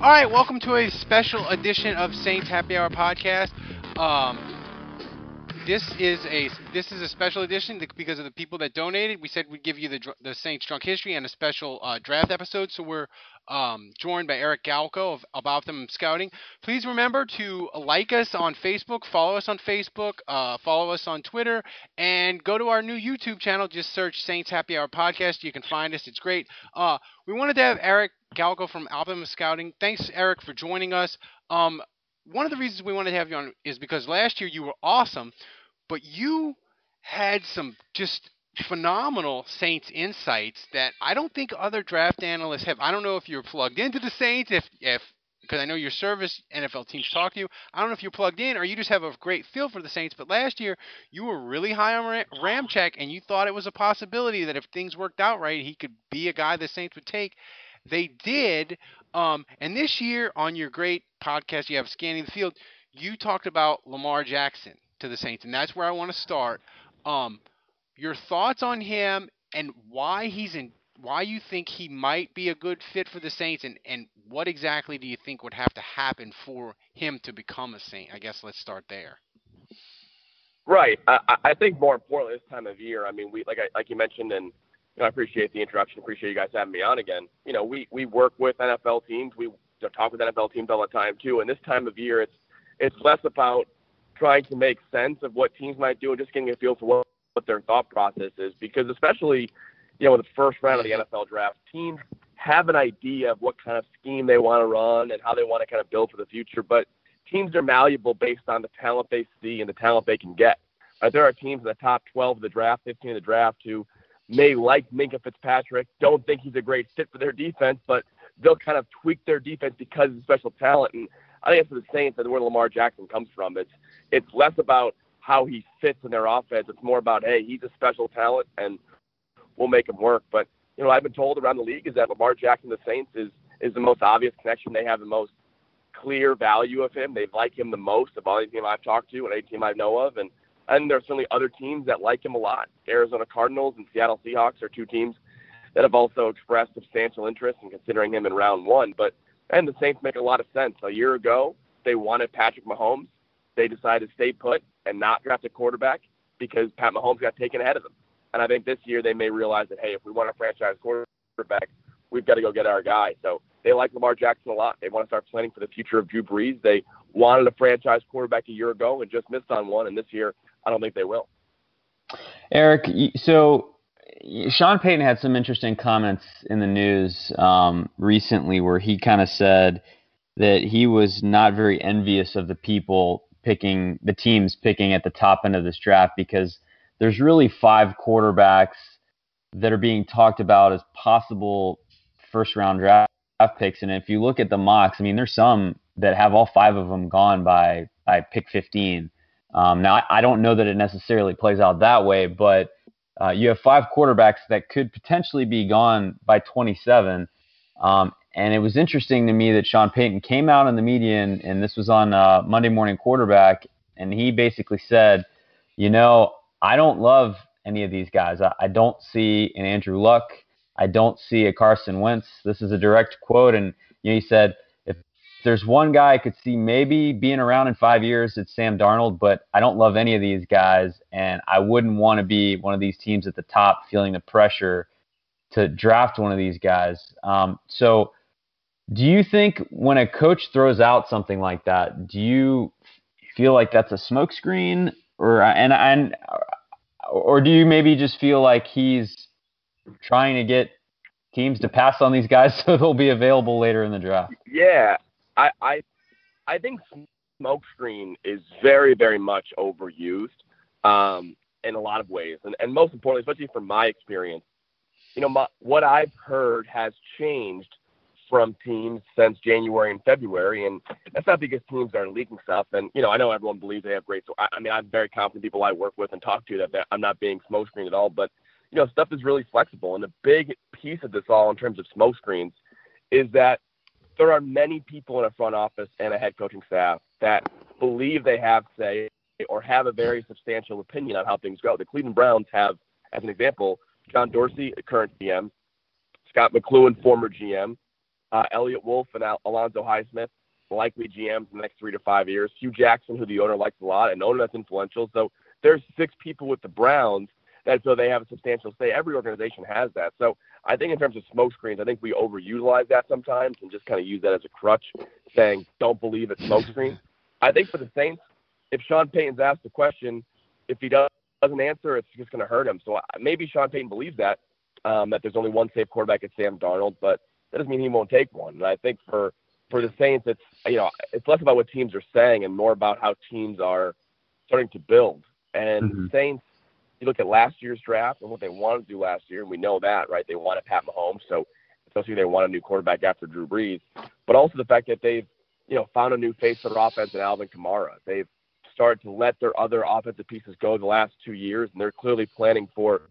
All right, welcome to a special edition of Saints Happy Hour podcast. Um, this is a this is a special edition because of the people that donated. We said we'd give you the the Saints drunk history and a special uh, draft episode. So we're um, joined by Eric Galko of Optimum Scouting. Please remember to like us on Facebook, follow us on Facebook, uh, follow us on Twitter, and go to our new YouTube channel. Just search Saints Happy Hour Podcast. You can find us. It's great. Uh, we wanted to have Eric Galko from Optimum Scouting. Thanks, Eric, for joining us. Um, one of the reasons we wanted to have you on is because last year you were awesome, but you had some just phenomenal Saints insights that I don't think other draft analysts have. I don't know if you're plugged into the Saints, if if because I know your service NFL teams talk to you. I don't know if you're plugged in or you just have a great feel for the Saints. But last year you were really high on Ramczyk and you thought it was a possibility that if things worked out right, he could be a guy the Saints would take. They did. Um, and this year on your great podcast you have scanning the field, you talked about Lamar Jackson to the Saints, and that's where I want to start. Um, your thoughts on him and why he's in why you think he might be a good fit for the Saints and, and what exactly do you think would have to happen for him to become a Saint? I guess let's start there. Right. I, I think more importantly this time of year, I mean, we like I, like you mentioned, and you know, I appreciate the introduction. Appreciate you guys having me on again. You know, we we work with NFL teams. We talk with NFL teams all the time too. And this time of year, it's it's less about trying to make sense of what teams might do and just getting a feel for what what their thought process is because especially you know in the first round of the NFL draft, teams have an idea of what kind of scheme they want to run and how they want to kind of build for the future, but teams are malleable based on the talent they see and the talent they can get. There are teams in the top 12 of the draft, 15 of the draft who may like Minkah Fitzpatrick, don't think he's a great fit for their defense, but they'll kind of tweak their defense because of special talent. And I think it's the Saints and where Lamar Jackson comes from. It's it's less about how he fits in their offense. It's more about, hey, he's a special talent and we'll make him work. But, you know, I've been told around the league is that Lamar Jackson, the Saints, is, is the most obvious connection. They have the most clear value of him. They like him the most of all any team I've talked to and any team I know of. And, and there are certainly other teams that like him a lot. Arizona Cardinals and Seattle Seahawks are two teams that have also expressed substantial interest in considering him in round one. But and the Saints make a lot of sense. A year ago, they wanted Patrick Mahomes. They decided to stay put and not draft a quarterback because Pat Mahomes got taken ahead of them. And I think this year they may realize that, hey, if we want a franchise quarterback, we've got to go get our guy. So they like Lamar Jackson a lot. They want to start planning for the future of Drew Brees. They wanted a franchise quarterback a year ago and just missed on one. And this year, I don't think they will. Eric, so Sean Payton had some interesting comments in the news um, recently where he kind of said that he was not very envious of the people picking the teams picking at the top end of this draft because there's really five quarterbacks that are being talked about as possible first round draft picks. And if you look at the mocks, I mean, there's some that have all five of them gone by by pick 15. Um, now, I, I don't know that it necessarily plays out that way, but uh, you have five quarterbacks that could potentially be gone by 27. Um, and it was interesting to me that Sean Payton came out in the media, and, and this was on uh, Monday Morning Quarterback, and he basically said, you know, I don't love any of these guys. I, I don't see an Andrew Luck I don't see a Carson Wentz. This is a direct quote, and you know, he said, there's one guy I could see maybe being around in five years, it's Sam Darnold. But I don't love any of these guys, and I wouldn't want to be one of these teams at the top feeling the pressure to draft one of these guys. Um, so, do you think when a coach throws out something like that, do you feel like that's a smokescreen, or and and or do you maybe just feel like he's trying to get teams to pass on these guys so they'll be available later in the draft? Yeah, I I, I think smokescreen is very very much overused um, in a lot of ways, and and most importantly, especially from my experience, you know, my, what I've heard has changed from teams since January and February, and that's not because teams are leaking stuff. And you know, I know everyone believes they have great. So I, I mean, I'm very confident people I work with and talk to that I'm not being smokescreened at all. But you know, stuff is really flexible, and a big piece of this all in terms of smokescreens is that there are many people in a front office and a head coaching staff that believe they have say or have a very substantial opinion on how things go. The Cleveland Browns have, as an example, John Dorsey, current GM, Scott McCloughan, former GM, uh, Eliot Wolf and Al- Alonzo Highsmith, likely GMs in the next three to five years. Hue Jackson, who the owner likes a lot, an owner that's influential. So there's six people with the Browns that feel they have a substantial say. Every organization has that. So I think in terms of smoke screens, I think we overutilize that sometimes and just kind of use that as a crutch, saying don't believe it's smoke screen. I think for the Saints, if Sean Payton's asked the question, if he doesn't answer, it's just going to hurt him. So maybe Sean Payton believes that um, that there's only one safe quarterback at Sam Darnold, but that doesn't mean he won't take one. And I think for for the Saints, it's you know it's less about what teams are saying and more about how teams are starting to build. And mm-hmm. Saints, you look at last year's draft and what they wanted to do last year, and we know that, right? They wanted Pat Mahomes, so especially they want a new quarterback after Drew Brees, but also the fact that they've you know found a new face for their offense in Alvin Kamara. They've started to let their other offensive pieces go the last two years, and they're clearly planning for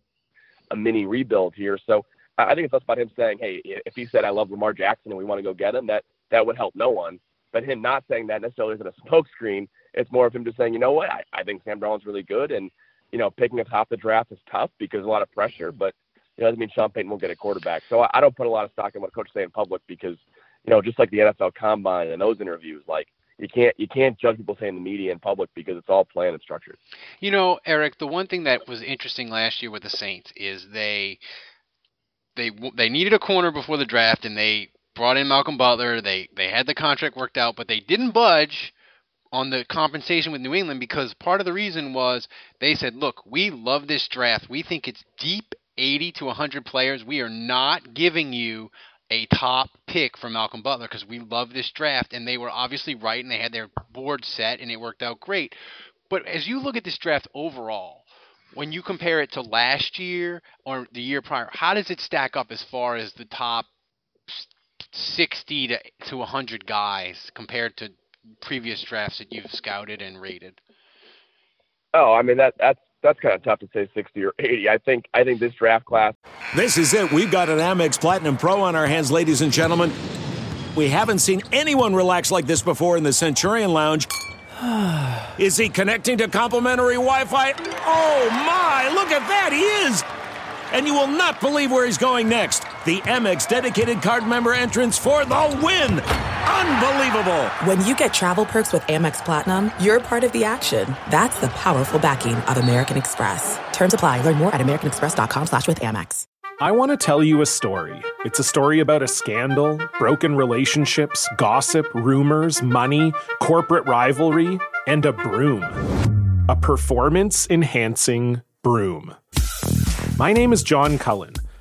a mini rebuild here. So I think it's less about him saying, "Hey, if he said I love Lamar Jackson and we want to go get him," that that would help no one. But him not saying that necessarily isn't a smokescreen. It's more of him just saying, "You know what? I, I think Sam Darnold's really good, and you know, picking up top the draft is tough because a lot of pressure, but it doesn't mean Sean Payton won't get a quarterback. So I, I don't put a lot of stock in what coaches say in public because, you know, just like the NFL Combine and those interviews, like you can't you can't judge people saying the media in public because it's all planned and structured. You know, Eric, the one thing that was interesting last year with the Saints is they they they needed a corner before the draft, and they brought in Malcolm Butler. They they had the contract worked out, but they didn't budge on the compensation with New England because part of the reason was they said, "Look, we love this draft. We think it's deep, 80 to 100 players. We are not giving you a top pick for Malcolm Butler because we love this draft." And they were obviously right, and they had their board set, and it worked out great. But as you look at this draft overall, when you compare it to last year or the year prior, how does it stack up as far as the top 60 to, to 100 guys compared to previous drafts that you've scouted and rated? Oh, I mean that that's that's kind of tough to say 60 or 80. I think I think this draft class. This is it. We've got an Amex Platinum Pro on our hands, ladies and gentlemen. We haven't seen anyone relax like this before in the Centurion Lounge. is he connecting to complimentary Wi Fi? Oh my, look at that, he is! And you will not believe where he's going next. The Amex dedicated card member entrance for the win! Unbelievable! When you get travel perks with Amex Platinum, you're part of the action. That's the powerful backing of American Express. Terms apply. Learn more at americanexpress.com slash with Amex. I want to tell you a story. It's a story about a scandal, broken relationships, gossip, rumors, money, corporate rivalry, and a broom. A performance enhancing broom. My name is John Cullen.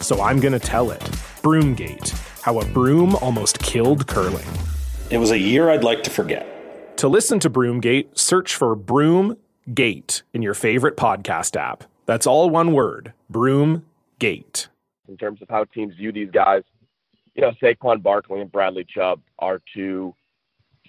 so I'm going to tell it. Broomgate How a Broom Almost Killed Curling. It was a year I'd like to forget. To listen to Broomgate, search for Broomgate in your favorite podcast app. That's all one word Broomgate. in terms of how teams view these guys. You know, Saquon Barkley and Bradley Chubb are two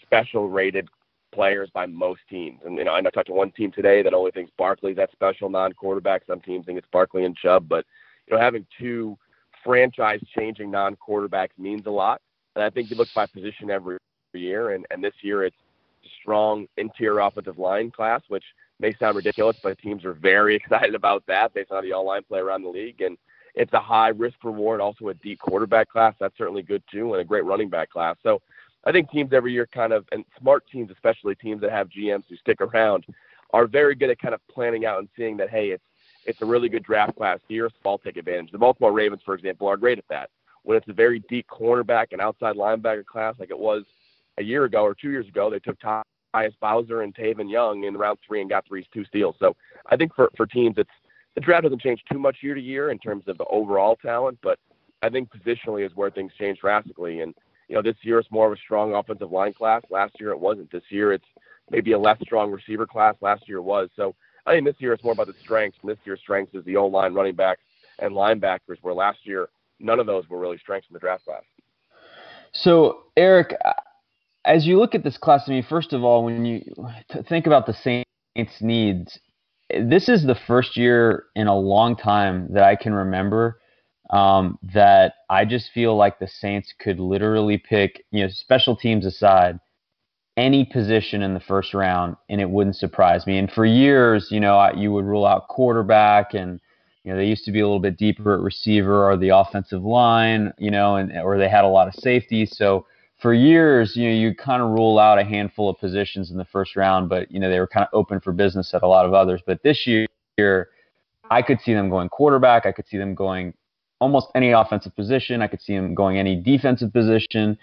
special rated players by most teams. And you know, I talked to one team today that only thinks Barkley's that special non-quarterback. Some teams think it's Barkley and Chubb, but you know, having two franchise-changing non-quarterbacks means a lot. And I think you look by position every year, and and this year it's strong interior offensive line class, which may sound ridiculous, but teams are very excited about that based on the all line play around the league. And it's a high risk reward, also a deep quarterback class. That's certainly good too, and a great running back class. So I think teams every year kind of, and smart teams, especially teams that have GMs who stick around, are very good at kind of planning out and seeing that, hey, it's it's a really good draft class here, I'll take advantage. The Baltimore Ravens, for example, are great at that. When it's a very deep cornerback and outside linebacker class, like it was a year ago or two years ago, they took Tyus Bowser and Tavon Young in round three and got three two steals. So I think for for teams, it's the draft doesn't change too much year to year in terms of the overall talent, but I think positionally is where things change drastically. And you know, this year it's more of a strong offensive line class. Last year it wasn't. This year it's maybe a less strong receiver class. Last year it was. So I think this year it's more about the strengths. And this year's strengths is the O line, running backs, and linebackers. Where last year none of those were really strengths in the draft class. So Eric, as you look at this class, I mean, first of all, when you think about the Saints' needs, this is the first year in a long time that I can remember um, that I just feel like the Saints could literally pick, you know, special teams aside, any position in the first round, and it wouldn't surprise me. And for years, you know, you would rule out quarterback, and you know, they used to be a little bit deeper at receiver or the offensive line, you know, and or they had a lot of safety. So for years, you know, you kind of rule out a handful of positions in the first round, but you know, they were kind of open for business at a lot of others. But this year, I could see them going quarterback. I could see them going almost any offensive position. I could see them going any defensive position.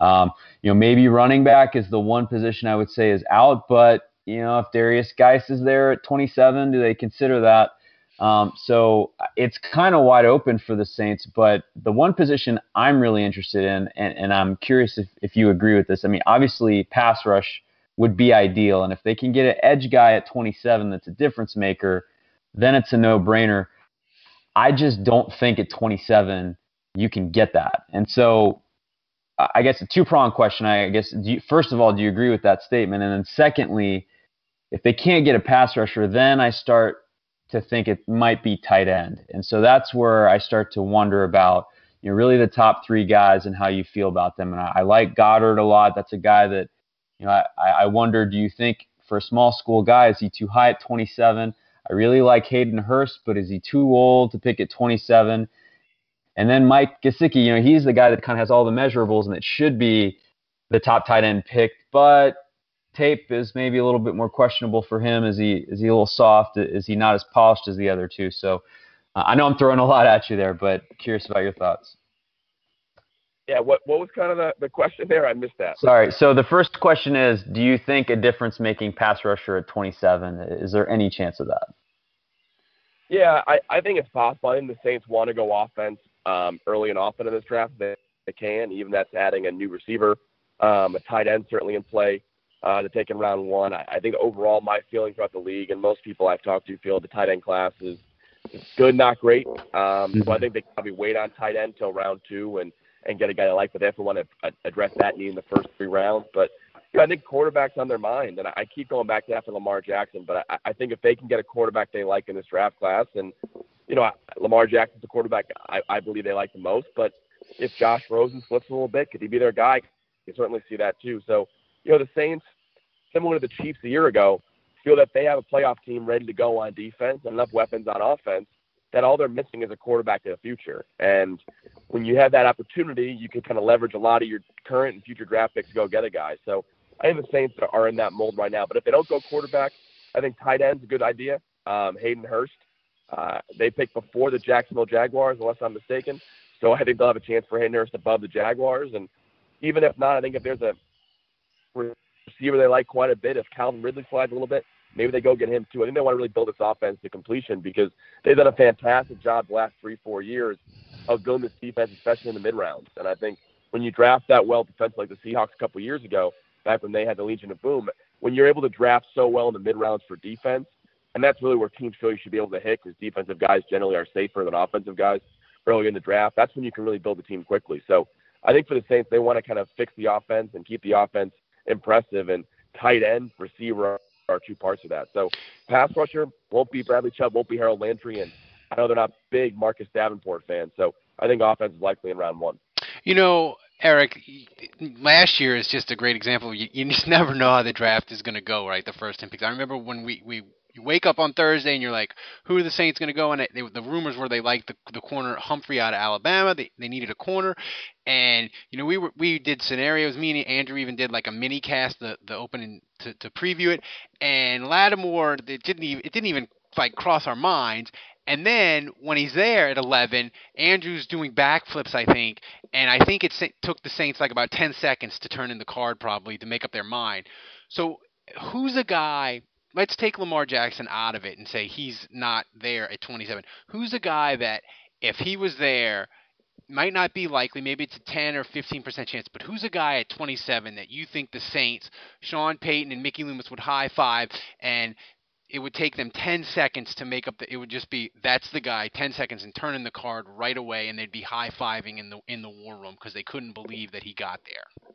Um, you know, maybe running back is the one position I would say is out, but you know, if Derrius Guice is there at 27, do they consider that? Um, so it's kind of wide open for the Saints, but the one position I'm really interested in, and, and I'm curious if, if you agree with this. I mean, obviously, pass rush would be ideal, and if they can get an edge guy at 27 that's a difference maker, then it's a no brainer. I just don't think at 27 you can get that. And so I guess a two pronged question. I guess, you, first of all, do you agree with that statement? And then secondly, if they can't get a pass rusher, then I start to think it might be tight end. And so that's where I start to wonder about, you know, really the top three guys and how you feel about them. And I, I like Goedert a lot. That's a guy that, you know, I, I wonder, do you think for a small school guy, is he too high at 27? I really like Hayden Hurst, but is he too old to pick at 27? And then Mike Gesicki, you know, he's the guy that kind of has all the measurables and it should be the top tight end pick, but tape is maybe a little bit more questionable for him. Is he is he a little soft? Is he not as polished as the other two? So uh, I know I'm throwing a lot at you there, but curious about your thoughts. Yeah, what what was kind of the, the question there? I missed that. Sorry. So the first question is, do you think a difference making pass rusher at 27? Is there any chance of that? Yeah, I, I think it's possible. I think the Saints want to go offense um, early and often in this draft. They, they can, even that's adding a new receiver, um, a tight end certainly in play uh, to take in round one. I, I think overall, my feeling throughout the league, and most people I've talked to feel the tight end class is, good, not great. Um, so I think they probably wait on tight end until round two and and get a guy they like, but they have to want to address that need in the first three rounds. But you know, I think quarterback's on their mind, and I keep going back to for Lamar Jackson. But I, I think if they can get a quarterback they like in this draft class, and you know, Lamar Jackson's the quarterback I, I believe they like the most. But if Josh Rosen slips a little bit, could he be their guy? You certainly see that too. So you know, the Saints, similar to the Chiefs a year ago, feel that they have a playoff team ready to go on defense and enough weapons on offense that all they're missing is a quarterback in the future. And when you have that opportunity, you can kind of leverage a lot of your current and future draft picks to go get a guy. So I think the Saints are in that mold right now. But if they don't go quarterback, I think tight end's a good idea. Um, Hayden Hurst, uh, they picked before the Jacksonville Jaguars, unless I'm mistaken. So I think they'll have a chance for Hurst above the Jaguars. And even if not, I think if there's a receiver they like quite a bit, if Calvin Ridley slides a little bit, maybe they go get him too. I think they want to really build this offense to completion because they've done a fantastic job the last three, four years of building this defense, especially in the mid rounds. And I think when you draft that well defense like the Seahawks a couple years ago, back when they had the Legion of Boom, when you're able to draft so well in the mid rounds for defense, and that's really where teams feel you should be able to hit because defensive guys generally are safer than offensive guys. early in the draft, that's when you can really build a team quickly. So I think for the Saints, they want to kind of fix the offense and keep the offense impressive. And tight end, receiver are two parts of that. So pass rusher won't be Bradley Chubb, won't be Harold Landry, and I know they're not big Marcus Davenport fans. So I think offense is likely in round one. You know, Eric, last year is just a great example. You, you just never know how the draft is going to go, right? The first 10 picks. I remember when we, we you wake up on Thursday and you're like, who are the Saints going to go? And they, the rumors were they liked the, the corner Humphrey out of Alabama. They, they needed a corner, and you know we were we did scenarios. Me and Andrew even did like a mini cast the the opening to, to preview it. And Lattimore, it didn't even it didn't even like cross our minds. And then when he's there at 11, Andrew's doing backflips, I think, and I think it took the Saints like about 10 seconds to turn in the card, probably to make up their mind. So, who's a guy let's take Lamar Jackson out of it and say he's not there at 27. Who's a guy that if he was there might not be likely, maybe it's a 10 or 15% chance, but who's a guy at 27 that you think the Saints, Sean Payton and Mickey Loomis would high five and it would take them 10 seconds to make up the it would just be that's the guy 10 seconds and turn in the card right away and they'd be high fiving in the in the war room because they couldn't believe that he got there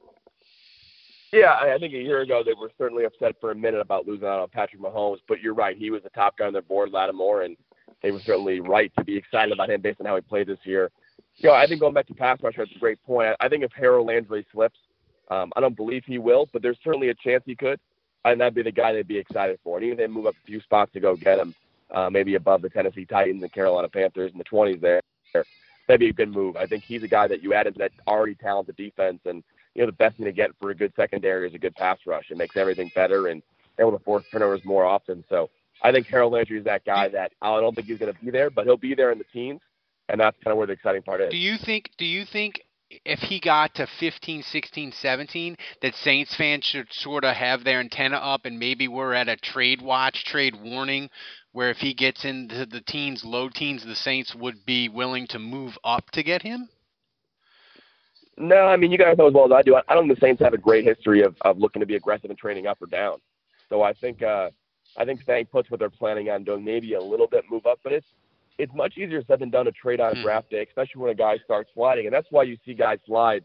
yeah, I think a year ago they were certainly upset for a minute about losing out on Patrick Mahomes, but you're right. He was the top guy on their board, Lattimore, and they were certainly right to be excited about him based on how he played this year. You know, I think going back to pass rusher, it's a great point. I think if Harold Landry slips, um, I don't believe he will, but there's certainly a chance he could, and that'd be the guy they'd be excited for. And even if they move up a few spots to go get him, uh, maybe above the Tennessee Titans and Carolina Panthers in the 20s there, that'd be a good move. I think he's a guy that you add into that already talented defense, and you know, the best thing to get for a good secondary is a good pass rush. It makes everything better and able to force turnovers more often. So I think Harold Landry is that guy that I don't think he's going to be there, but he'll be there in the teens, and that's kind of where the exciting part is. Do you think? Do you think if he got to 15, 16, 17, that Saints fans should sort of have their antenna up and maybe we're at a trade watch, trade warning, where if he gets into the teens, low teens, the Saints would be willing to move up to get him? No, I mean you guys know as well as I do. I, I don't think the Saints have a great history of, of looking to be aggressive and trading up or down. So I think uh, I think staying puts what they're planning on doing, maybe a little bit move up, but it's it's much easier said than done to trade on mm. draft day, especially when a guy starts sliding, and that's why you see guys slide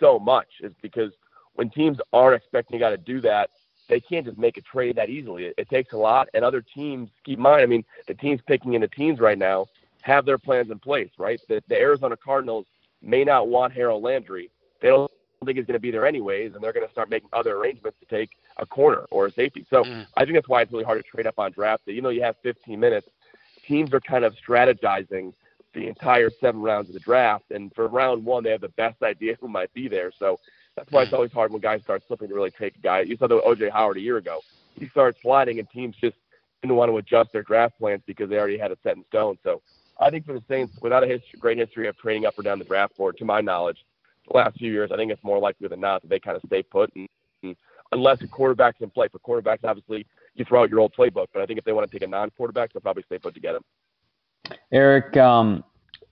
so much is because when teams aren't expecting a guy to do that, they can't just make a trade that easily. It, it takes a lot, and other teams keep in mind. I mean, the teams picking in the teams right now have their plans in place, right? The, the Arizona Cardinals may not want Harold Landry. They don't think he's going to be there anyways, and they're going to start making other arrangements to take a corner or a safety. So mm. I think that's why it's really hard to trade up on draft day. You know, you have 15 minutes. Teams are kind of strategizing the entire seven rounds of the draft, and for round one, they have the best idea who might be there. So that's why it's always hard when guys start slipping to really take a guy. You saw the OJ Howard a year ago. He started sliding, and teams just didn't want to adjust their draft plans because they already had it set in stone. So I think for the Saints, without a history, great history of trading up or down the draft board, to my knowledge, the last few years, I think it's more likely than not that they kind of stay put. And, and unless a quarterback's in play, for quarterbacks, obviously you throw out your old playbook. But I think if they want to take a non-quarterback, they'll probably stay put to get him. Eric, um,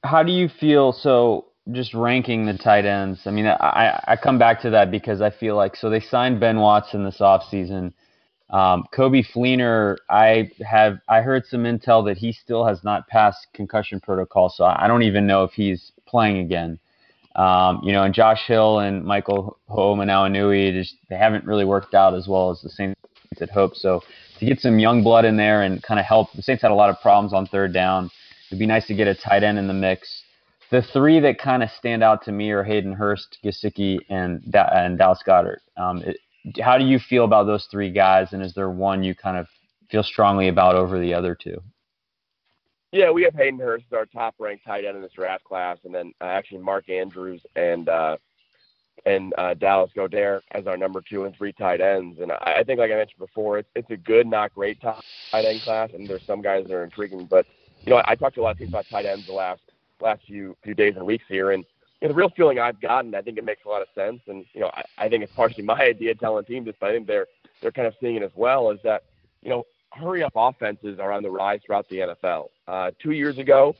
how do you feel? So just ranking the tight ends. I mean, I, I come back to that because I feel like so they signed Ben Watson this offseason. Um, Coby Fleener, I have I heard some intel that he still has not passed concussion protocol, so I don't even know if he's playing again. Um, you know, and Josh Hill and Michael Hoomanawanui, just they haven't really worked out as well as the Saints had hoped. So to get some young blood in there and kind of help, the Saints had a lot of problems on third down. It'd be nice to get a tight end in the mix. The three that kind of stand out to me are Hayden Hurst, Gesicki, and and Dallas Goedert. Um, it, how do you feel about those three guys, and is there one you kind of feel strongly about over the other two? Yeah, we have Hayden Hurst as our top ranked tight end in this draft class, and then uh, actually Mark Andrews and uh, and uh, Dallas Goedert as our number two and three tight ends. And I, I think, like I mentioned before, it's it's a good, not great top tight end class, and there's some guys that are intriguing. But you know, I, I talked to a lot of people about tight ends the last last few few days and weeks here, and you the real feeling I've gotten, I think it makes a lot of sense, and you know, I, I think it's partially my idea telling teams this, but I think they're they're kind of seeing it as well. Is that you know, hurry up offenses are on the rise throughout the NFL. Uh, two years ago,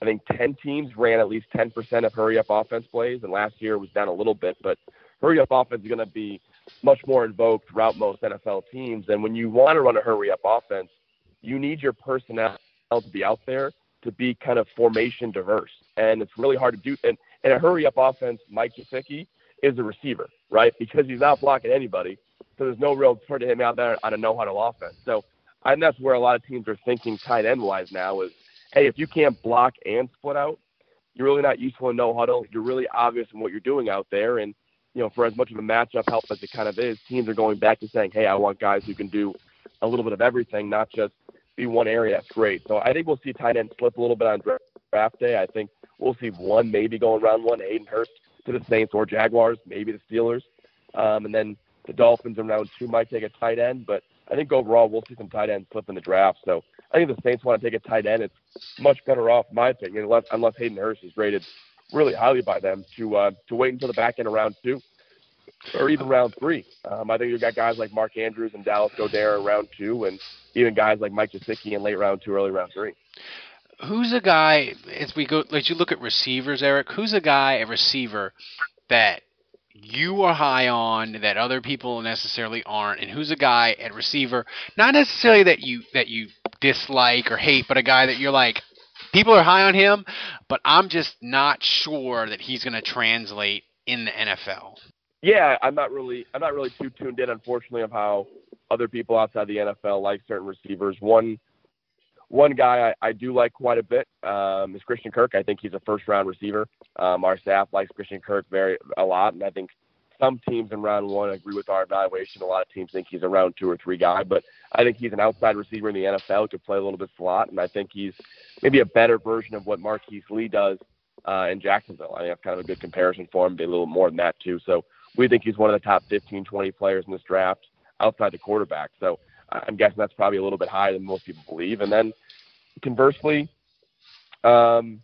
I think 10 teams ran at least 10% of hurry up offense plays, and last year was down a little bit. But hurry up offense is going to be much more in vogue throughout most NFL teams. And when you want to run a hurry up offense, you need your personnel to be out there to be kind of formation diverse, and it's really hard to do. And in a hurry up offense, Mike Gesicki is a receiver, right? Because he's not blocking anybody, so there's no real putting him out there on a no huddle offense. So I think that's where a lot of teams are thinking tight end wise now is, hey, if you can't block and split out, you're really not useful in no huddle. You're really obvious in what you're doing out there, and you know, for as much of a matchup help as it kind of is, teams are going back to saying, hey, I want guys who can do a little bit of everything, not just be one area. That's great. So I think we'll see tight end slip a little bit on draft day. I think we'll see one maybe going round one, Hayden Hurst to the Saints or Jaguars, maybe the Steelers. Um, and then the Dolphins in round two might take a tight end, but I think overall we'll see some tight ends slip in the draft. So I think the Saints want to take a tight end. It's much better off, in my opinion, unless unless Hayden Hurst is rated really highly by them to uh, to wait until the back end of round two or even round three. Um, I think you've got guys like Mark Andrews and Dallas Goedert in round two, and even guys like Mike Gesicki in late round two, early round three. Who's a guy as we go? As you look at receivers, Eric, who's a guy, a receiver that you are high on that other people necessarily aren't, and who's a guy at receiver, not necessarily that you that you dislike or hate, but a guy that you're like, people are high on him, but I'm just not sure that he's going to translate in the NFL. Yeah, I'm not really I'm not really too tuned in, unfortunately, of how other people outside the NFL like certain receivers. One one guy I, I do like quite a bit um, is Christian Kirk. I think he's a first round receiver. Um, our staff likes Christian Kirk very a lot, and I think some teams in round one agree with our evaluation. A lot of teams think he's a round two or three guy, but I think he's an outside receiver in the NFL. Could play a little bit slot, and I think he's maybe a better version of what Marquise Lee does uh, in Jacksonville. I think that's kind of a good comparison for him. Be a little more than that too. So we think he's one of the top 15, 20 players in this draft outside the quarterback. So I'm guessing that's probably a little bit higher than most people believe. And then conversely, um,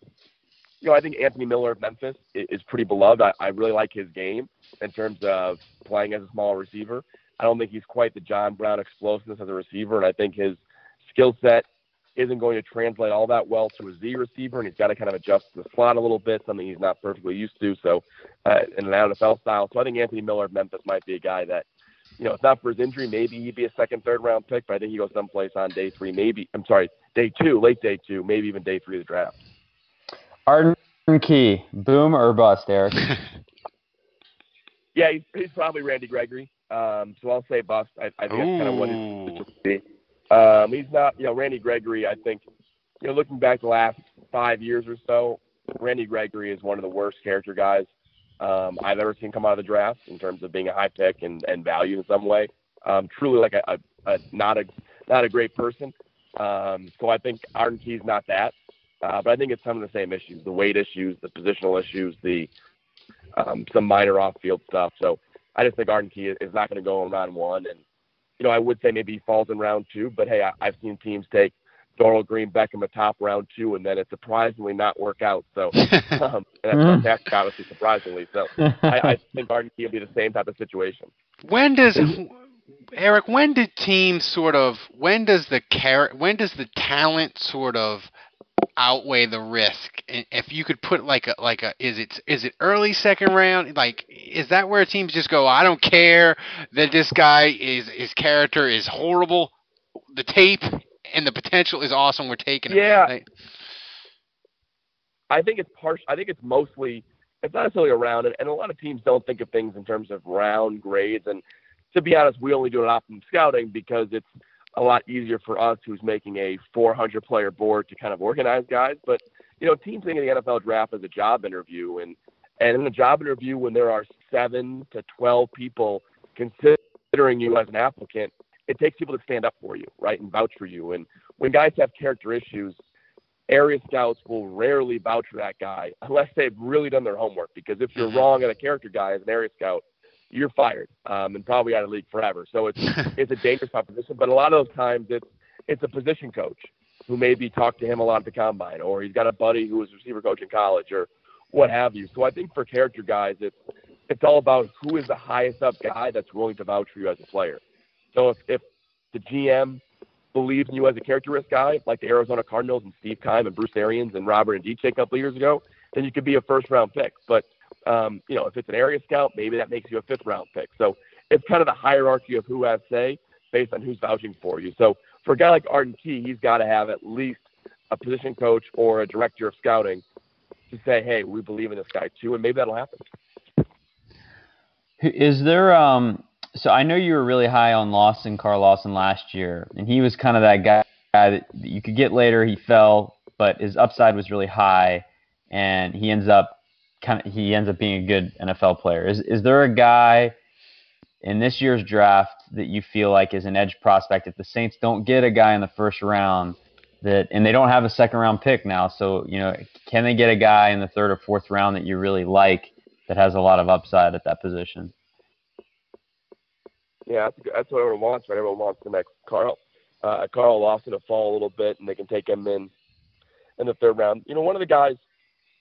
you know, I think Anthony Miller of Memphis is pretty beloved. I, I really like his game in terms of playing as a small receiver. I don't think he's quite the John Brown explosiveness as a receiver, and I think his skill set isn't going to translate all that well to a Z receiver, and he's got to kind of adjust to the slot a little bit, something he's not perfectly used to. So, uh, in an NFL style, so I think Anthony Miller of Memphis might be a guy that, you know, if not for his injury, maybe he'd be a second, third round pick, but I think he goes someplace on day three, maybe. I'm sorry, day two, late day two, maybe even day three of the draft. Arden Key, boom or bust, Eric? yeah, he's, he's probably Randy Gregory. Um, so I'll say bust. I, I think that's kind of what his um, he's not, you know, Randy Gregory. I think, you know, looking back the last five years or so, Randy Gregory is one of the worst character guys um, I've ever seen come out of the draft in terms of being a high pick and, and value in some way. Um, truly, like a, a, a not a not a great person. Um, so I think Arden Key's not that, uh, but I think it's some of the same issues: the weight issues, the positional issues, the um, some minor off-field stuff. So I just think Arden Key is not going to go in round one, and you know, I would say maybe he falls in round two, but hey, I, I've seen teams take Dorial Green Beckham a top round two, and then it surprisingly not work out. So, um, and that's mm. obviously surprisingly. So, I, I think Arden Key will be the same type of situation. When does Eric? When did teams sort of? When does the car- When does the talent sort of outweigh the risk? If you could put like a like a is it is it early second round? Like is that where teams just go? I don't care that this guy is his character is horrible. The tape and the potential is awesome. We're taking yeah. it. I think it's partial. I think it's mostly it's not necessarily around, and, and a lot of teams don't think of things in terms of round grades. And to be honest, we only do an optimum scouting because it's a lot easier for us who's making a 400 player board to kind of organize guys. But you know, teams think of the NFL draft as a job interview, and and in a job interview, when there are seven to 12 people considering you as an applicant, it takes people to stand up for you, right, and vouch for you. And when guys have character issues, area scouts will rarely vouch for that guy unless they've really done their homework. Because if you're mm-hmm. wrong on a character guy as an area scout, you're fired um, and probably out of the league forever. So it's it's a dangerous proposition. But a lot of those times it's it's a position coach who maybe talked to him a lot at the combine, or he's got a buddy who was a receiver coach in college, or what have you. So I think for character guys, it's it's all about who is the highest up guy that's willing to vouch for you as a player. So if if the GM believes in you as a character risk guy, like the Arizona Cardinals and Steve Keim and Bruce Arians and Robert Nkemdiche a couple years ago, then you could be a first round pick. But um, you know, if it's an area scout, maybe that makes you a fifth round pick. So it's kind of the hierarchy of who has say based on who's vouching for you. So for a guy like Arden Key, he's got to have at least a position coach or a director of scouting to say, hey, we believe in this guy too, and maybe that'll happen. Is there um? So I know you were really high on Lawson, Carl Lawson last year, and he was kind of that guy that you could get later. He fell, but his upside was really high, and he ends up kind of he ends up being a good NFL player. Is is there a guy in this year's draft that you feel like is an edge prospect if the Saints don't get a guy in the first round that and they don't have a second round pick now, so you know, can they get a guy in the third or fourth round that you really like that has a lot of upside at that position? Yeah, that's, that's what everyone wants, right? Everyone wants the next Carl. Uh, Carl Lawson to fall a little bit, and they can take him in in the third round. You know, one of the guys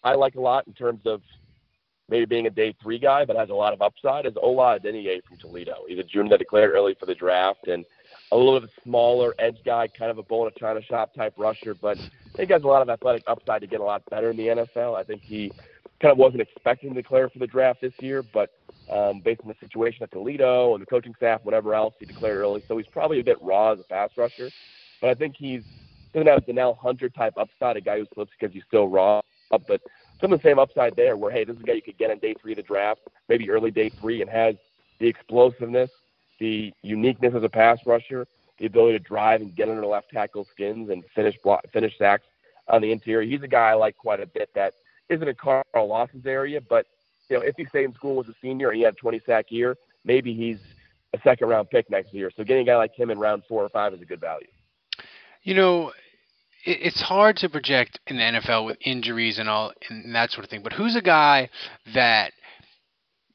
I like a lot in terms of maybe being a day three guy, but has a lot of upside is Ola Adeniyi from Toledo. He's a junior that declared early for the draft and a little bit smaller edge guy, kind of a bull in a china shop type rusher, but I think he has a lot of athletic upside to get a lot better in the NFL. I think he kind of wasn't expecting to declare for the draft this year, but um, based on the situation at Toledo and the coaching staff, whatever else, he declared early. So he's probably a bit raw as a pass rusher, but I think he's doesn't have the Danielle Hunter type upside, a guy who slips because he's still raw. But some of the same upside there, where hey, this is a guy you could get on day three of the draft, maybe early day three, and has the explosiveness, the uniqueness as a pass rusher, the ability to drive and get under left tackle skins and finish block, finish sacks on the interior. He's a guy I like quite a bit. That isn't a Carl Lawson's area, but you know, if he stayed in school as a senior and he had a 20 sack year, maybe he's a second round pick next year. So getting a guy like him in round four or five is a good value. You know, it's hard to project in the NFL with injuries and all and that sort of thing. But who's a guy that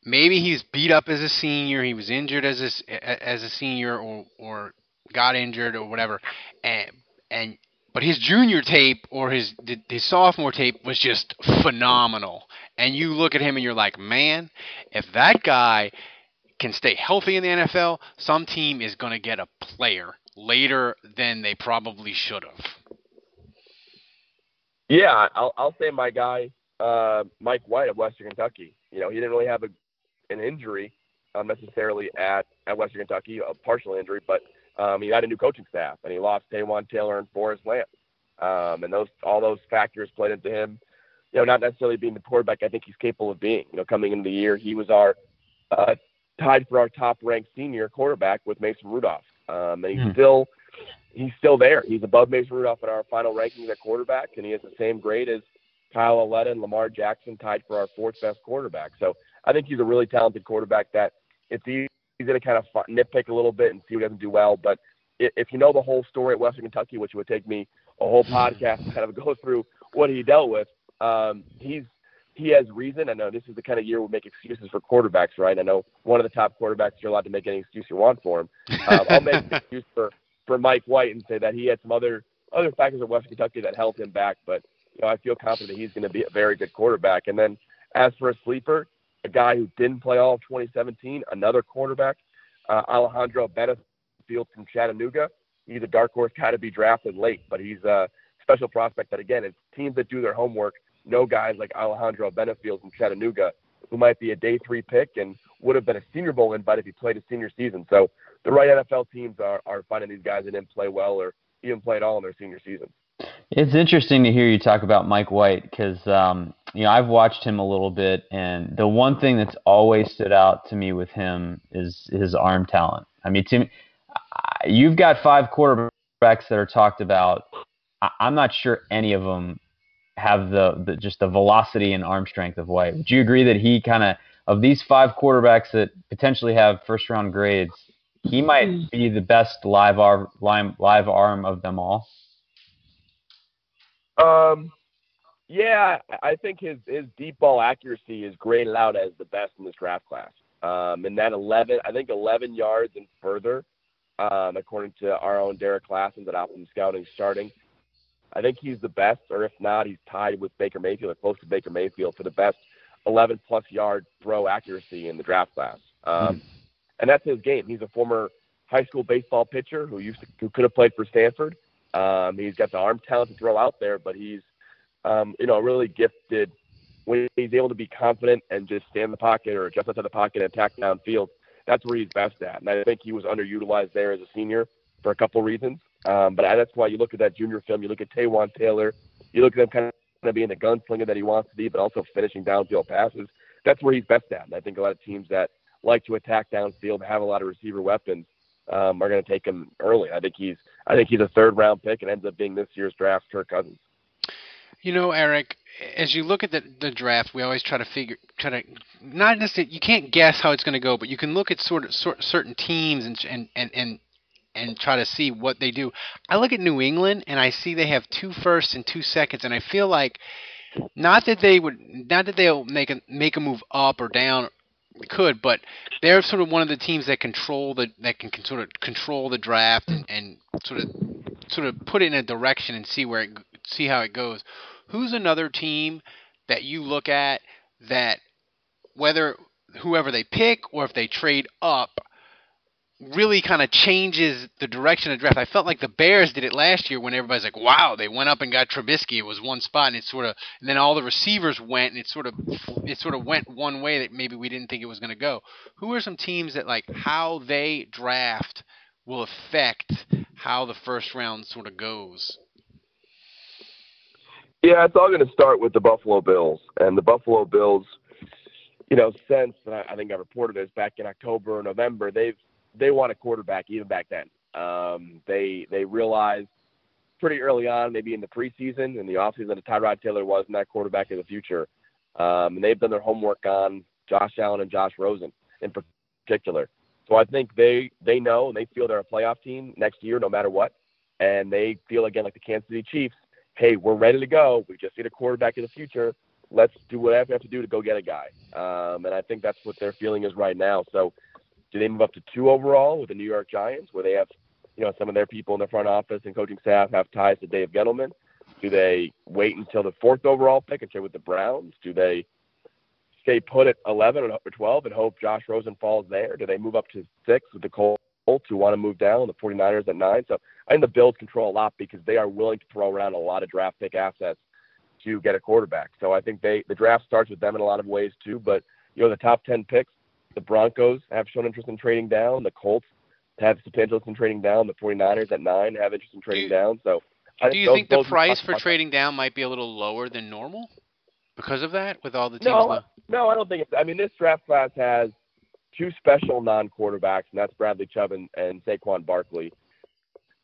maybe he's beat up as a senior, he was injured as a as a senior, or or got injured or whatever, and and but his junior tape or his his sophomore tape was just phenomenal. And you look at him and you're like, man, if that guy can stay healthy in the NFL, some team is going to get a player later than they probably should have. Yeah, I'll I'll say my guy, uh, Mike White of Western Kentucky. You know, he didn't really have a, an injury um, necessarily at at Western Kentucky, a partial injury, but um, he had a new coaching staff and he lost Taywan Taylor and Forrest Lamp, um, and those all those factors played into him. You know, not necessarily being the quarterback I think he's capable of being. You know, coming into the year, he was our uh, tied for our top ranked senior quarterback with Mason Rudolph, um, and he's mm. still he's still there. He's above Mason Rudolph in our final rankings at quarterback, and he has the same grade as Kyle Lauletta and Lamar Jackson, tied for our fourth best quarterback. So I think he's a really talented quarterback that it's easy to kind of nitpick a little bit and see what doesn't do well. But if you know the whole story at Western Kentucky, which would take me a whole podcast to kind of go through what he dealt with, um, he's he has reason. I know this is the kind of year we make excuses for quarterbacks, right? I know one of the top quarterbacks, you're allowed to make any excuse you want for him. Um, I'll make an excuse for for Mike White and say that he had some other other factors at Western Kentucky that held him back. But you know, I feel confident that he's going to be a very good quarterback. And then as for a sleeper, a guy who didn't play all of 2017, another quarterback, uh, Alejandro Bennifield from Chattanooga. He's a dark horse guy to be drafted late, but he's a special prospect that again, it's teams that do their homework know guys like Alejandro Bennifield from Chattanooga who might be a day three pick and would have been a Senior Bowl invite if he played his senior season. So the right NFL teams are, are finding these guys that didn't play well or even play at all in their senior season. It's interesting to hear you talk about Mike White because um, you know I've watched him a little bit, and the one thing that's always stood out to me with him is his arm talent. I mean, to me, you've got five quarterbacks that are talked about. I'm not sure any of them have the, the just the velocity and arm strength of White. Would you agree that he kind of of these five quarterbacks that potentially have first round grades, he might be the best live arm live, live arm of them all? Um, yeah, I think his his deep ball accuracy is graded out as the best in this draft class. Um, and that 11, I think 11 yards and further, um, according to our own Derrik Klassen that Optimum Scouting starting. I think he's the best, or if not, he's tied with Baker Mayfield or close to Baker Mayfield for the best 11 plus yard throw accuracy in the draft class. Um, mm. And that's his game. He's a former high school baseball pitcher who used to, who could have played for Stanford. Um, he's got the arm talent to throw out there, but he's, um, you know, really gifted when he's able to be confident and just stand in the pocket or adjust outside the pocket and attack downfield. That's where he's best at. And I think he was underutilized there as a senior for a couple reasons. Um, but that's why you look at that junior film. You look at Taywan Taylor. You look at him kind of being the gunslinger that he wants to be, but also finishing downfield passes. That's where he's best at. And I think a lot of teams that like to attack downfield, have a lot of receiver weapons, um, are going to take him early. I think he's I think he's a third round pick and ends up being this year's draft Kirk Cousins. You know, Eric, as you look at the, the draft, we always try to figure, try to not necessarily you can't guess how it's going to go, but you can look at sort of sort, certain teams and and and and and try to see what they do. I look at New England and I see they have two firsts and two seconds, and I feel like not that they would, not that they'll make a make a move up or down, could, but they're sort of one of the teams that control the that can sort of control the draft and, and sort of sort of put it in a direction and see where it see how it goes. Who's another team that you look at that whether whoever they pick or if they trade up really kind of changes the direction of draft. I felt like the Bears did it last year when everybody's like, "Wow, they went up and got Trubisky." It was one spot, and it sort of, and then all the receivers went, and it sort of, it sort of went one way that maybe we didn't think it was going to go. Who are some teams that like how they draft will affect how the first round sort of goes? Yeah, it's all going to start with the Buffalo Bills, and the Buffalo Bills. You know, since I think I reported this back in October or November, they've they want a quarterback even back then. Um, they they realized pretty early on, maybe in the preseason and the offseason, that Tyrod Taylor wasn't that quarterback of the future. Um, and they've done their homework on Josh Allen and Josh Rosen in particular. So I think they they know and they feel they're a playoff team next year, no matter what. And they feel again like the Kansas City Chiefs. Hey, we're ready to go. We just need a quarterback in the future. Let's do whatever we have to do to go get a guy. Um, and I think that's what their feeling is right now. So do they move up to two overall with the New York Giants, where they have, you know, some of their people in the front office and coaching staff have ties to Dave Gettleman? Do they wait until the fourth overall pick and trade with the Browns? Do they stay put at 11 or 12 and hope Josh Rosen falls there? Do they move up to six with the Colts who want to move down, the 49ers at nine? So I think the Bills control a lot because they are willing to throw around a lot of draft pick assets to get a quarterback. So I think they the draft starts with them in a lot of ways too. But you know the top 10 picks the Broncos have shown interest in trading down. The Colts have some interest in trading down. The 49ers at nine have interest in trading you, down. So, I do you think the price for trading down might be a little lower than normal because of that? With all the teams, no, no, I don't think. It's, I mean, this draft class has two special non-quarterbacks, and that's Bradley Chubb and, and Saquon Barkley,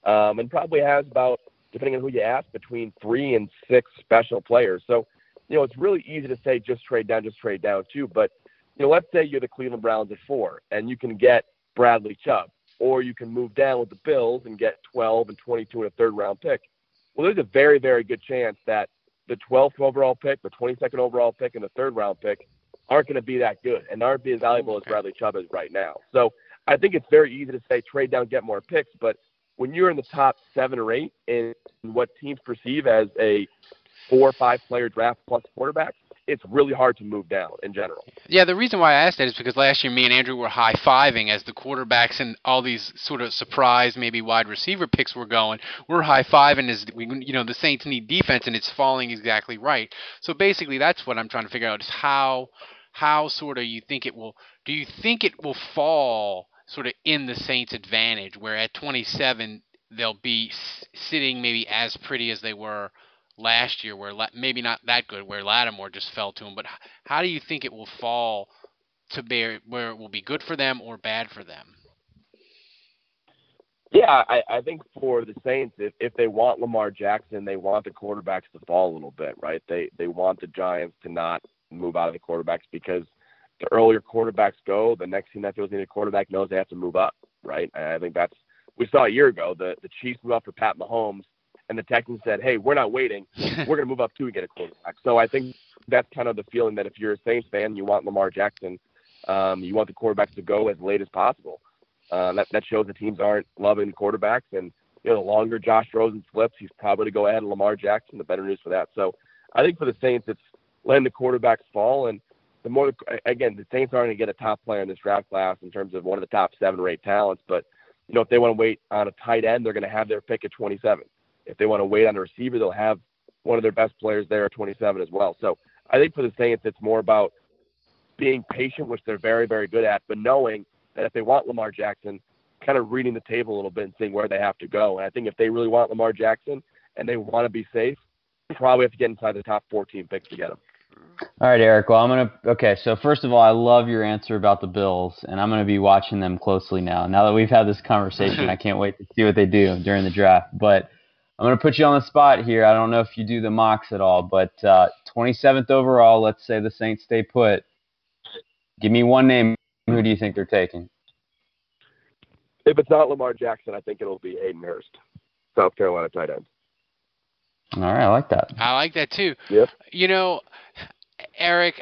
um, and probably has about, depending on who you ask, between three and six special players. So, you know, it's really easy to say just trade down, just trade down too, but you know, let's say you're the Cleveland Browns at four and you can get Bradley Chubb, or you can move down with the Bills and get 12 and 22 and a third round pick. Well, there's a very, very good chance that the 12th overall pick, the 22nd overall pick, and the third round pick aren't going to be that good and aren't be as valuable as Bradley Chubb is right now. So I think it's very easy to say trade down, get more picks, but when you're in the top seven or eight in what teams perceive as a four or five player draft plus quarterback, it's really hard to move down in general. Yeah, the reason why I asked that is because last year me and Andrew were high fiving as the quarterbacks and all these sort of surprise maybe wide receiver picks were going. We're high fiving as we you know the Saints need defense and it's falling exactly right. So basically that's what I'm trying to figure out is how how sort of you think it will do you think it will fall sort of in the Saints advantage where at 27 they'll be sitting maybe as pretty as they were last year, where maybe not that good, where Lattimore just fell to him. But how do you think it will fall to bear where it will be good for them or bad for them? Yeah, I, I think for the Saints, if, if they want Lamar Jackson, they want the quarterbacks to fall a little bit, right? They they want the Giants to not move out of the quarterbacks because the earlier quarterbacks go, the next team that feels need a quarterback knows they have to move up, right? And I think that's we saw a year ago. The the Chiefs move up for Pat Mahomes and the Texans said, "Hey, we're not waiting. We're going to move up too and get a quarterback." So I think that's kind of the feeling that if you're a Saints fan, you want Lamar Jackson, um, you want the quarterbacks to go as late as possible. Uh, that that shows the teams aren't loving quarterbacks, and you know the longer Josh Rosen slips, he's probably to go ahead of Lamar Jackson. The better news for that. So I think for the Saints, it's letting the quarterbacks fall, and the more again, the Saints aren't going to get a top player in this draft class in terms of one of the top seven or eight talents, but you know if they want to wait on a tight end, they're going to have their pick at 27. If they want to wait on a receiver, they'll have one of their best players there at 27 as well. So I think for the Saints, it's more about being patient, which they're very, very good at, but knowing that if they want Lamar Jackson, kind of reading the table a little bit and seeing where they have to go. And I think if they really want Lamar Jackson and they want to be safe, probably have to get inside the top 14 picks to get him. All right, Eric. Well, I'm gonna. Okay, so first of all, I love your answer about the Bills, and I'm gonna be watching them closely now. Now that we've had this conversation, I can't wait to see what they do during the draft. But I'm gonna put you on the spot here. I don't know if you do the mocks at all, but uh, 27th overall. Let's say the Saints stay put. Give me one name. Who do you think they're taking? If it's not Lamar Jackson, I think it'll be Hayden Hurst, South Carolina tight end. All right, I like that. I like that too. Yep. You know, Eric,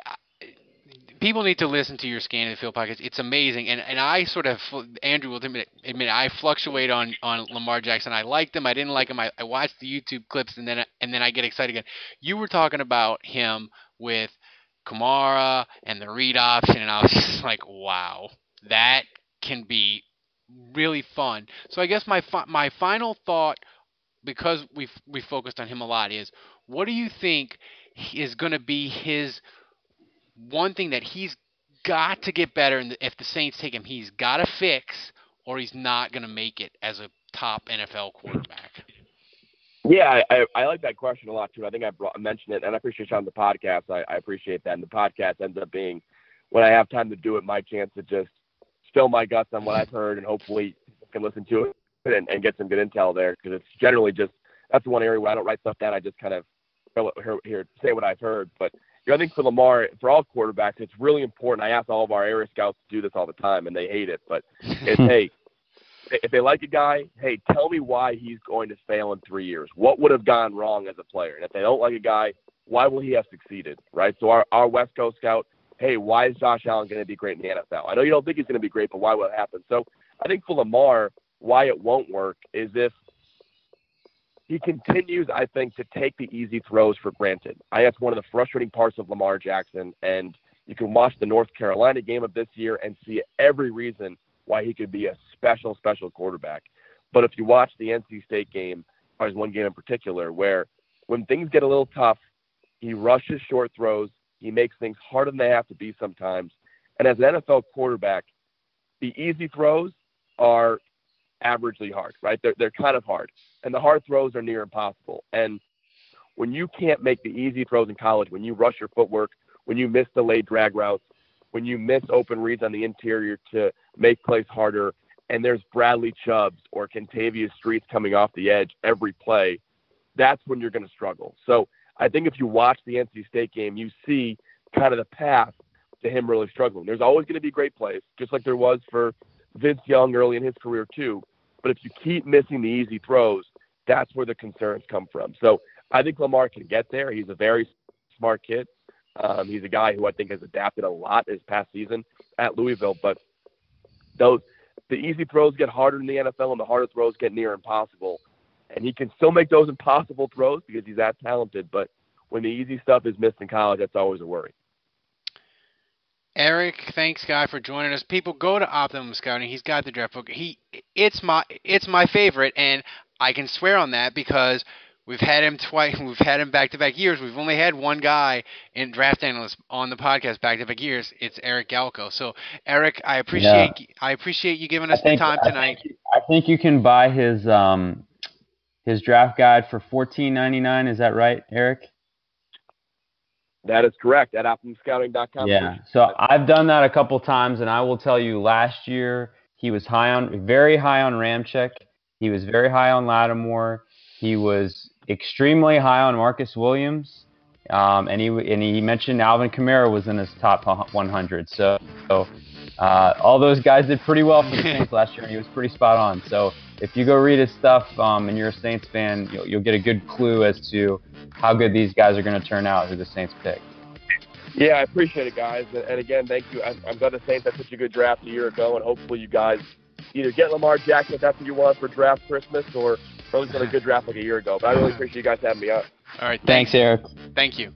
people need to listen to your scan of the field podcast. It's amazing, and and I sort of Andrew will admit, admit I fluctuate on on Lamar Jackson. I liked him, I didn't like him. I, I watched the YouTube clips, and then and then I get excited again. You were talking about him with Kamara and the read option, and I was just like, wow, that can be really fun. So I guess my fi- my final thought, because we we focused on him a lot, is what do you think is going to be his one thing that he's got to get better, and if the Saints take him, he's got to fix, or he's not going to make it as a top NFL quarterback. Yeah, I, I like that question a lot too. I think I brought, mentioned it, and I appreciate you on the podcast. I, I appreciate that. And the podcast ends up being, when I have time to do it, my chance to just spill my guts on what I've heard, and hopefully can listen to it and, and get some good intel there. Because it's generally just that's the one area where I don't write stuff down. I just kind of here, here say what I've heard. But you know, I think for Lamar, for all quarterbacks, it's really important. I ask all of our area scouts to do this all the time, and they hate it. But it's hey, if they like a guy, hey, tell me why he's going to fail in three years. What would have gone wrong as a player? And if they don't like a guy, why will he have succeeded? Right. So our our West Coast scout, hey, why is Josh Allen going to be great in the NFL? I know you don't think he's going to be great, but why will it happen? So I think for Lamar, why it won't work is if he continues, I think, to take the easy throws for granted. I that's one of the frustrating parts of Lamar Jackson, and you can watch the North Carolina game of this year and see every reason why he could be a special, special quarterback. But if you watch the NC State game, there's one game in particular where when things get a little tough, he rushes short throws. He makes things harder than they have to be sometimes. And as an NFL quarterback, the easy throws are averagely hard, right? They're, they're kind of hard. And the hard throws are near impossible. And when you can't make the easy throws in college, when you rush your footwork, when you miss delayed drag routes, when you miss open reads on the interior to make plays harder, and there's Bradley Chubbs or Kentavius Streets coming off the edge every play, that's when you're going to struggle. So I think if you watch the NC State game, you see kind of the path to him really struggling. There's always going to be great plays, just like there was for Vince Young early in his career too. But if you keep missing the easy throws, that's where the concerns come from. So I think Lamar can get there. He's a very smart kid. Um, he's a guy who I think has adapted a lot this past season at Louisville. But those the easy throws get harder in the NFL, and the harder throws get near impossible. And he can still make those impossible throws because he's that talented. But when the easy stuff is missed in college, that's always a worry. Eric, thanks, guy, for joining us. People go to Optimum Scouting. He's got the draft book. He, it's my, it's my favorite, and I can swear on that because we've had him twice. We've had him back to back years. We've only had one guy in draft analyst on the podcast back to back years. It's Eric Galko. So, Eric, I appreciate, yeah. I appreciate you giving us think, the time tonight. I think, I think you can buy his, um, his draft guide for fourteen ninety nine. Is that right, Eric? That is correct at optimumscouting.com. Yeah. So I've done that a couple times, and I will tell you, last year he was high on, very high on Ramczyk. He was very high on Lattimore. He was extremely high on Marcus Williams, um, and he and he mentioned Alvin Kamara was in his top 100. So, so uh, all those guys did pretty well for the Saints last year, and he was pretty spot on. So if you go read his stuff um, and you're a Saints fan, you'll, you'll get a good clue as to how good these guys are going to turn out who the Saints pick. Yeah, I appreciate it, guys. And again, thank you. I'm glad the Saints had such a good draft a year ago, and hopefully you guys either get Lamar Jackson if that's what you want for draft Christmas, or at least had a good draft like a year ago. But I really appreciate you guys having me on. All right. Thanks, Eric. Thank you.